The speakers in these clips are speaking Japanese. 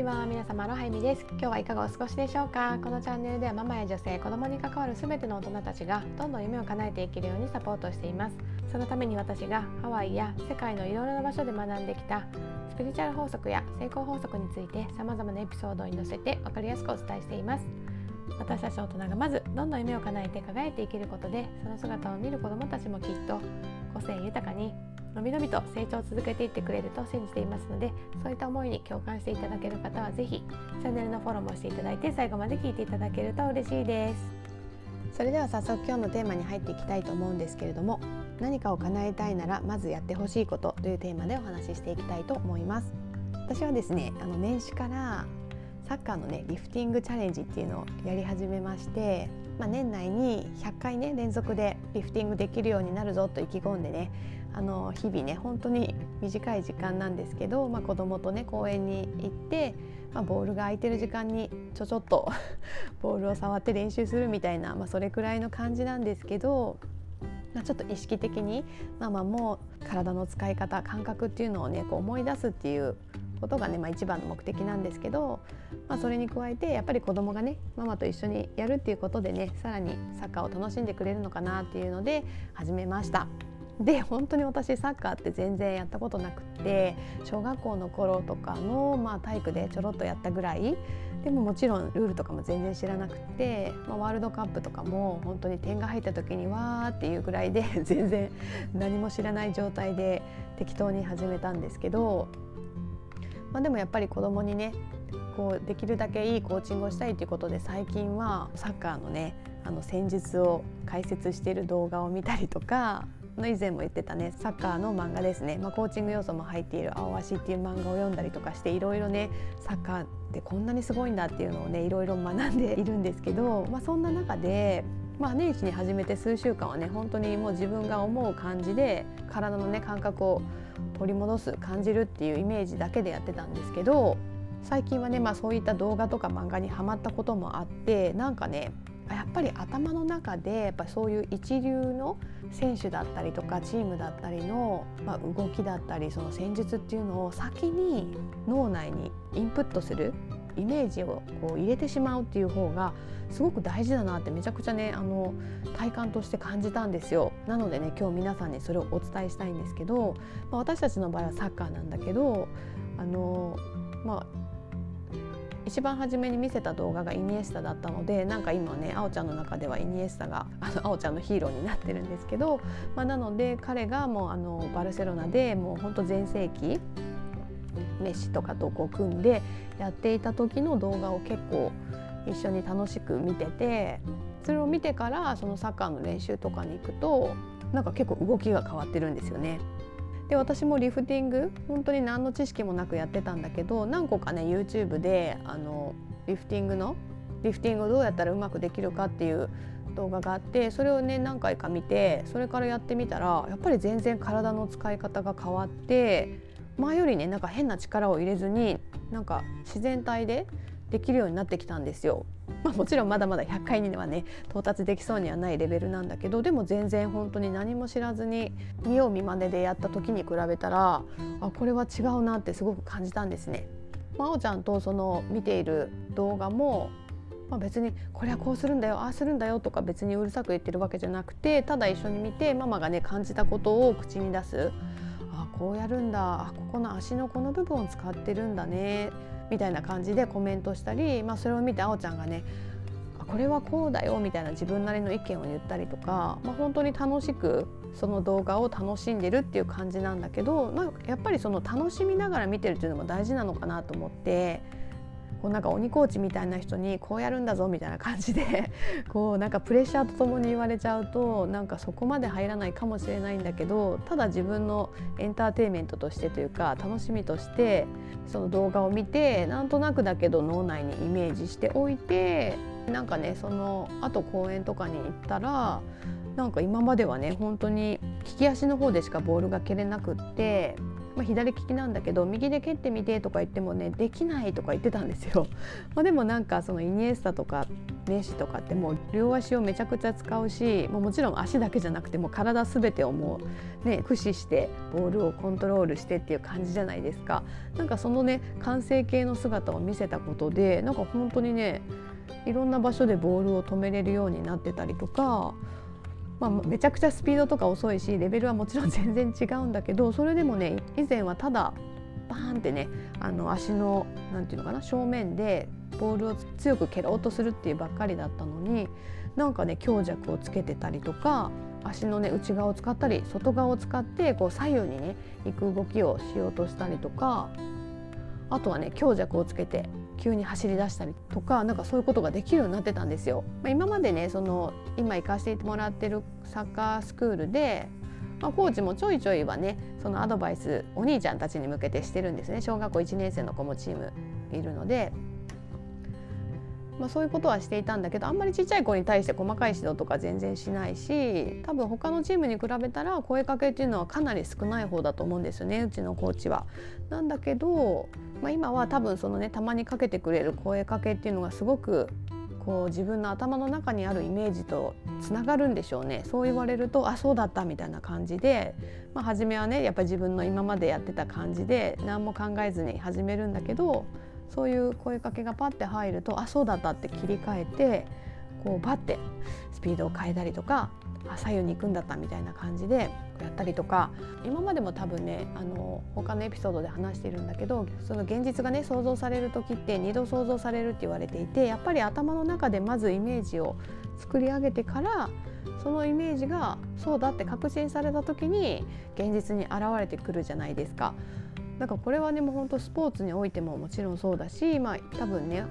ビワ皆様アロハイミです。今日はいかがお過ごしでしょうか？このチャンネルではママや女性子供に関わる全ての大人たちがどんどん夢を叶えていけるようにサポートしています。そのために私がハワイや世界のいろいろな場所で学んできたスピリチュアル法則や成功法則について様々なエピソードに載せて分かりやすくお伝えしています。私たち大人がまずどんどん夢を叶えて輝いていけることでその姿を見る子どもたちもきっと個性豊かにのびのびと成長を続けていってくれると信じていますのでそういった思いに共感していただける方は是非チャンネルのフォローもしていただいて最後まで聞いていただけると嬉しいです。それでは早速今日のテーマに入っていきたいと思うんですけれども何かを叶えたいならまずやってほしいことというテーマでお話ししていきたいと思います。私はですねあの年始からサッカーのねリフティングチャレンジっていうのをやり始めましてまあ、年内に100回ね連続でリフティングできるようになるぞと意気込んでねあの日々ね本当に短い時間なんですけど、まあ、子供とね公園に行って、まあ、ボールが空いてる時間にちょちょっと ボールを触って練習するみたいな、まあ、それくらいの感じなんですけど、まあ、ちょっと意識的にママも体の使い方感覚っていうのをねこう思い出すっていうことがね、まあ、一番の目的なんですけど、まあ、それに加えてやっぱり子供がねママと一緒にやるっていうことでねさらにサッカーを楽しんでくれるのかなっていうので始めました。で本当に私サッカーって全然やったことなくって小学校の頃とかの、まあ、体育でちょろっとやったぐらいでももちろんルールとかも全然知らなくて、まあ、ワールドカップとかも本当に点が入った時にわーっていうぐらいで全然何も知らない状態で適当に始めたんですけどまあ、でもやっぱり子供にねこうできるだけいいコーチングをしたいということで最近はサッカーのねあの戦術を解説している動画を見たりとかの以前も言ってたねサッカーの漫画ですね、まあ、コーチング要素も入っている「青足」っていう漫画を読んだりとかしていろいろねサッカーってこんなにすごいんだっていうのをねいろいろ学んでいるんですけど、まあ、そんな中でまあ、年始に始めて数週間はね本当にもう自分が思う感じで体のね感覚を取り戻す感じるっていうイメージだけでやってたんですけど最近はね、まあ、そういった動画とか漫画にはまったこともあってなんかねやっぱり頭の中でやっぱそういう一流の選手だったりとかチームだったりの、まあ、動きだったりその戦術っていうのを先に脳内にインプットするイメージをこう入れてしまうっていう方がすごく大事だなってめちゃくちゃねあの体感として感じたんですよ。なのでね今日皆さんにそれをお伝えしたいんですけど、まあ、私たちの場合はサッカーなんだけどあのまあ一番初めに見せた動画がイニエスタだったのでなんか今ねあおちゃんの中ではイニエスタがあのあおちゃんのヒーローになってるんですけど、まあ、なので彼がもうあのバルセロナでもうほんと全盛期メッシとかとこう組んでやっていた時の動画を結構一緒に楽しく見ててそれを見てからそのサッカーの練習とかに行くとなんか結構動きが変わってるんですよね。で私もリフティング本当に何の知識もなくやってたんだけど何個かね YouTube であのリフティングのリフティングをどうやったらうまくできるかっていう動画があってそれをね何回か見てそれからやってみたらやっぱり全然体の使い方が変わって前よりねなんか変な力を入れずになんか自然体でできるようになってきたんですよ。まあ、もちろんまだまだ100回にはね到達できそうにはないレベルなんだけどでも全然本当に何も知らずに見よう見まねでやった時に比べたらあこれは違うなってすごく感じたんですね。まおちゃんとその見ている動画もまあ、別にこれはこうするんだよああするんだよとか別にうるさく言ってるわけじゃなくてただ一緒に見てママがね感じたことを口に出すこうやるんだ。ここの足のこの部分を使ってるんだね。みたいな感じでコメントしたり、まあ、それを見てあおちゃんがねこれはこうだよ。みたいな自分なりの意見を言ったりとか、まあ、本当に楽しくその動画を楽しんでるっていう感じなんだけど、まあ、やっぱりその楽しみながら見てるっていうのも大事なのかなと思って。こうなんか鬼コーチみたいな人にこうやるんだぞみたいな感じで こうなんかプレッシャーとともに言われちゃうとなんかそこまで入らないかもしれないんだけどただ自分のエンターテインメントとしてというか楽しみとしてその動画を見てなんとなくだけど脳内にイメージしておいてなんかねそのあと公園とかに行ったらなんか今まではね本当に利き足の方でしかボールが蹴れなくってまあ、左利きなんだけど右で蹴ってみてとか言ってもねできないとか言ってたんですよ。まあ、でもなんかそのイニエスタとかメッシとかってもう両足をめちゃくちゃ使うし、まあ、もちろん足だけじゃなくても体全てをもうね駆使してボールをコントロールしてっていう感じじゃないですか。なんかそのね完成形の姿を見せたことでなんか本当にねいろんな場所でボールを止めれるようになってたりとかまあ、めちゃくちゃスピードとか遅いしレベルはもちろん全然違うんだけどそれでもね以前はただバーンってねあの足のなんていうのかな正面でボールを強く蹴ろうとするっていうばっかりだったのになんかね強弱をつけてたりとか足のね内側を使ったり外側を使ってこう左右にね行く動きをしようとしたりとかあとはね強弱をつけて急に走り出したりとかなんかそういうことができるようになってたんですよ。まあ、今までねその今行かせてもらってるサッカースクールで、まあ、コーチもちょいちょいはねそのアドバイスお兄ちゃんたちに向けてしてるんですね小学校1年生の子もチームいるので。まあ、そういうことはしていたんだけどあんまりちっちゃい子に対して細かい指導とか全然しないし多分他のチームに比べたら声かけっていうのはかなり少ない方だと思うんですよねうちのコーチは。なんだけどまあ、今は多分そのねたまにかけてくれる声かけっていうのがすごくこう自分の頭の中にあるイメージとつながるんでしょうねそう言われるとあそうだったみたいな感じで、まあ、初めはねやっぱり自分の今までやってた感じで何も考えずに始めるんだけどそういう声かけがパッて入るとあそうだったって切り替えてこうパッてスピードを変えたりとかあ左右に行くんだったみたいな感じでやったりとか今までも多分ねあの他のエピソードで話してるんだけどその現実がね想像される時って2度想像されるって言われていてやっぱり頭の中でまずイメージを作り上げてからそのイメージがそうだって確信された時に現実に現れてくるじゃないですか。なんかこれはねもう本当スポーツにおいてももちろんそうだし、まあ、多分ね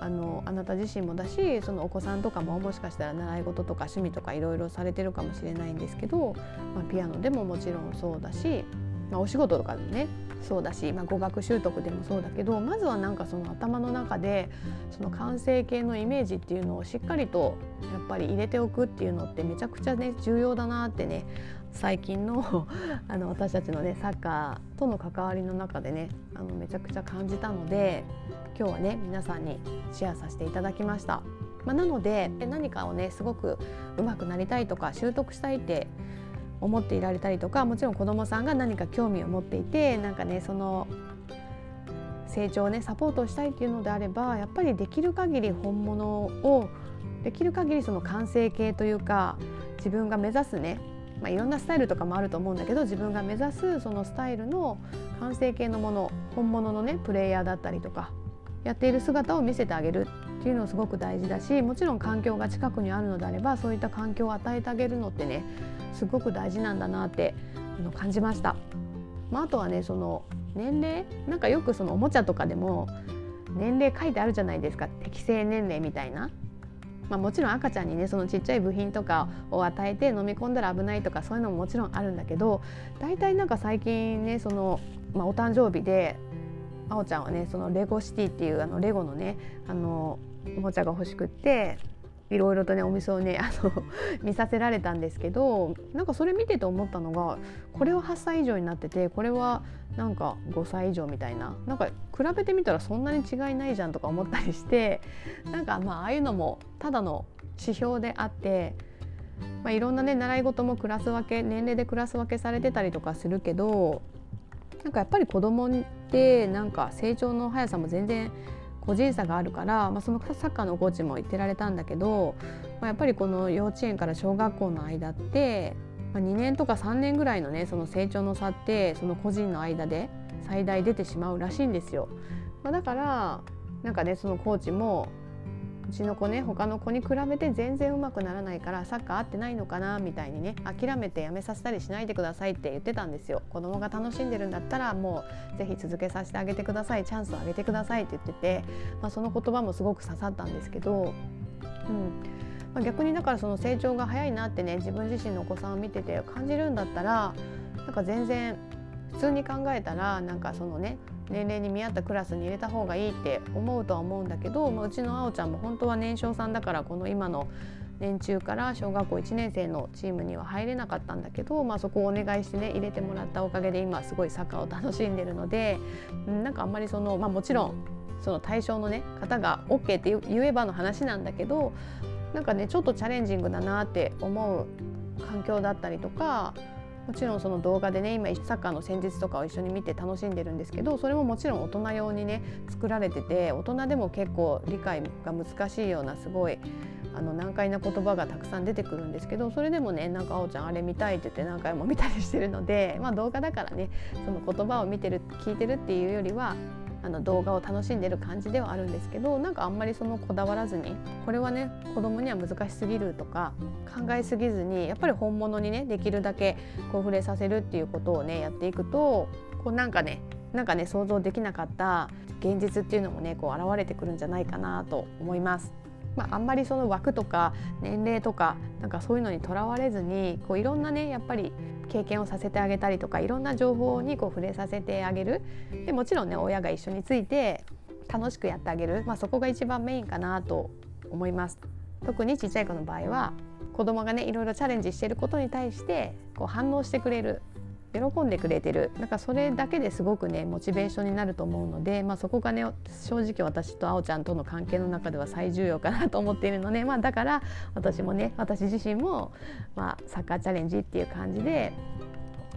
あのあなた自身もだしそのお子さんとかももしかしたら習い事とか趣味とかいろいろされてるかもしれないんですけど、まあ、ピアノでももちろんそうだし、まあ、お仕事とかでもねそうだし、まあ、語学習得でもそうだけどまずはなんかその頭の中でその完成形のイメージっていうのをしっかりとやっぱり入れておくっていうのってめちゃくちゃね重要だなってね最近の あの私たちのねサッカーとの関わりの中でねあのめちゃくちゃ感じたので今日はね皆さんにシェアさせていただきました。まあ、なので何かをねすごく上手くなりたいとか習得したいって思っていられたりとかもちろん子どもさんが何か興味を持っていてなんかねその成長をねサポートしたいっていうのであればやっぱりできる限り本物をできる限りその完成形というか自分が目指すねまあ、いろんなスタイルとかもあると思うんだけど自分が目指すそのスタイルの完成形のもの本物のねプレイヤーだったりとかやっている姿を見せてあげるっていうのすごく大事だしもちろん環境が近くにあるのであればそういった環境を与えてあげるのってねすごく大事なんだなってあの感じました。まあ、あとはねその年齢なんかよくそのおもちゃとかでも年齢書いてあるじゃないですか適正年齢みたいなまあ、もちろん赤ちゃんにねそのちっちゃい部品とかを与えて飲み込んだら危ないとかそういうのももちろんあるんだけど大体なんか最近ねその、まあ、お誕生日であおちゃんはねそのレゴシティっていうあのレゴのねあのおもちゃが欲しくっていろいろとねお店をね あの見させられたんですけどなんかそれ見てて思ったのがこれは8歳以上になっててこれはなんか5歳以上みたいななんか比べてみたらそんなに違いないじゃんとか思ったりしてなんかまあああいうのもただの指標であって、まあ、いろんなね習い事もクラス分け年齢でクラス分けされてたりとかするけどなんかやっぱり子供ってなんか成長の速さも全然個人差があるから、まあ、そのサッカーのコーチも言ってられたんだけど、まあ、やっぱりこの幼稚園から小学校の間ってまあ、2年とか3年ぐらいのねその成長の差ってその個人の間で最大出てしまうらしいんですよ。まあ、だからなんかねそのコーチもちの子ね他の子に比べて全然うまくならないからサッカー合ってないのかなみたいにね諦めてやめさせたりしないでくださいって言ってたんですよ。子供が楽しんでるんだったらもうぜひ続けさせてあげてください。チャンスをあげてくださいって言ってて、まあ、その言葉もすごく刺さったんですけど、うん、ま、逆にだからその成長が早いなってね自分自身のお子さんを見てて感じるんだったらなんか全然普通に考えたらなんかそのね年齢に見合ったクラスに入れた方がいいって思うとは思うんだけど、うちのあおちゃんも本当は年少さんだからこの今の年中から小学校1年生のチームには入れなかったんだけど、まあ、そこをお願いしてね入れてもらったおかげで今すごいサッカーを楽しんでるのでなんかあんまりその、まあ、もちろんその対象の、ね、方が OK って言えばの話なんだけどなんかねちょっとチャレンジングだなって思う環境だったりとかもちろんその動画でね今サッカーの戦術とかを一緒に見て楽しんでるんですけどそれももちろん大人用にね作られてて大人でも結構理解が難しいようなすごいあの難解な言葉がたくさん出てくるんですけどそれでもねなんか「あおちゃんあれ見たい」って言って何回も見たりしてるので、まあ、動画だからねその言葉を見てる聞いてるっていうよりはあの動画を楽しんでる感じではあるんですけどなんかあんまりそのこだわらずにこれはね子供には難しすぎるとか考えすぎずにやっぱり本物にねできるだけこう触れさせるっていうことをねやっていくとこうなんかねなんかね想像できなかった現実っていうのもねこう現れてくるんじゃないかなと思います。まあ、あんまりその枠とか年齢とかなんかそういうのにとらわれずにこういろんなねやっぱり経験をさせてあげたりとかいろんな情報にこう触れさせてあげるでもちろんね親が一緒について楽しくやってあげる、まあ、そこが一番メインかなと思います。特にちっちゃい子の場合は子供がねいろいろチャレンジしてることに対してこう反応してくれる喜んでくれてる。なんかそれだけですごくねモチベーションになると思うので、まあ、そこがね正直私とあおちゃんとの関係の中では最重要かなと思っているので、まあ、だから私もね私自身も、まあ、サッカーチャレンジっていう感じで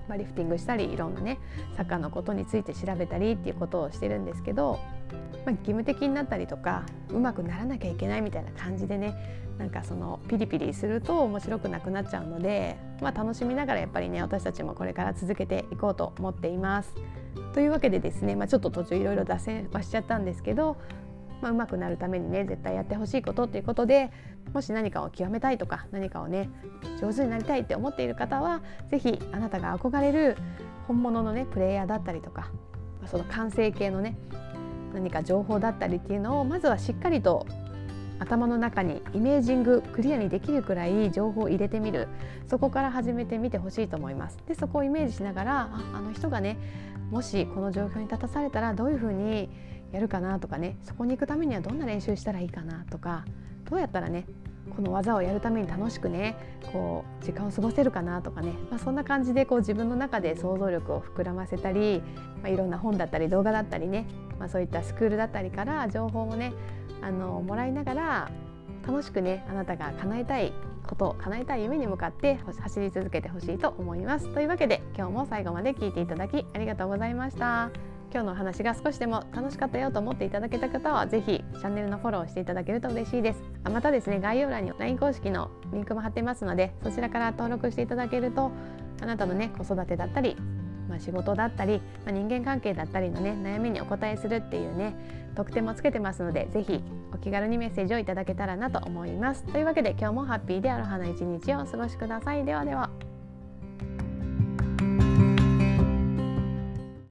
まあ、リフティングしたりいろんなねサッカーのことについて調べたりっていうことをしてるんですけど、まあ、義務的になったりとかうまくならなきゃいけないみたいな感じでねなんかそのピリピリすると面白くなくなっちゃうので、まあ、楽しみながらやっぱりね私たちもこれから続けていこうと思っています。というわけでですね、まあ、ちょっと途中いろいろ脱線はしちゃったんですけど、まあ、上手くなるためにね絶対やってほしいことっていうことでもし何かを極めたいとか何かをね上手になりたいって思っている方は是非あなたが憧れる本物のねプレイヤーだったりとかその完成形のね何か情報だったりっていうのをまずはしっかりと頭の中にイメージングクリアにできるくらい情報を入れてみる。そこから始めてみてほしいと思います。でそこをイメージしながらああの人がねもしこの状況に立たされたらどういうふうにやるかなとかねそこに行くためにはどんな練習したらいいかなとかどうやったらねこの技をやるために楽しくねこう時間を過ごせるかなとかね、まあ、そんな感じでこう自分の中で想像力を膨らませたり、まあ、いろんな本だったり動画だったりね、まあ、そういったスクールだったりから情報もねあのもらいながら楽しくねあなたが叶えたいこと叶えたい夢に向かって走り続けてほしいと思います。というわけで今日も最後まで聞いていただきありがとうございました。今日のお話が少しでも楽しかったよと思っていただけた方はぜひチャンネルのフォローしていただけると嬉しいですあまたですね概要欄に LINE 公式のリンクも貼ってますのでそちらから登録していただけるとあなたのね子育てだったりまあ、仕事だったり、まあ、人間関係だったりのね悩みにお答えするっていうね特典もつけてますので是非お気軽にメッセージをいただけたらなと思います。というわけで今日もハッピーでアロハな一日をお過ごしください。ではでは。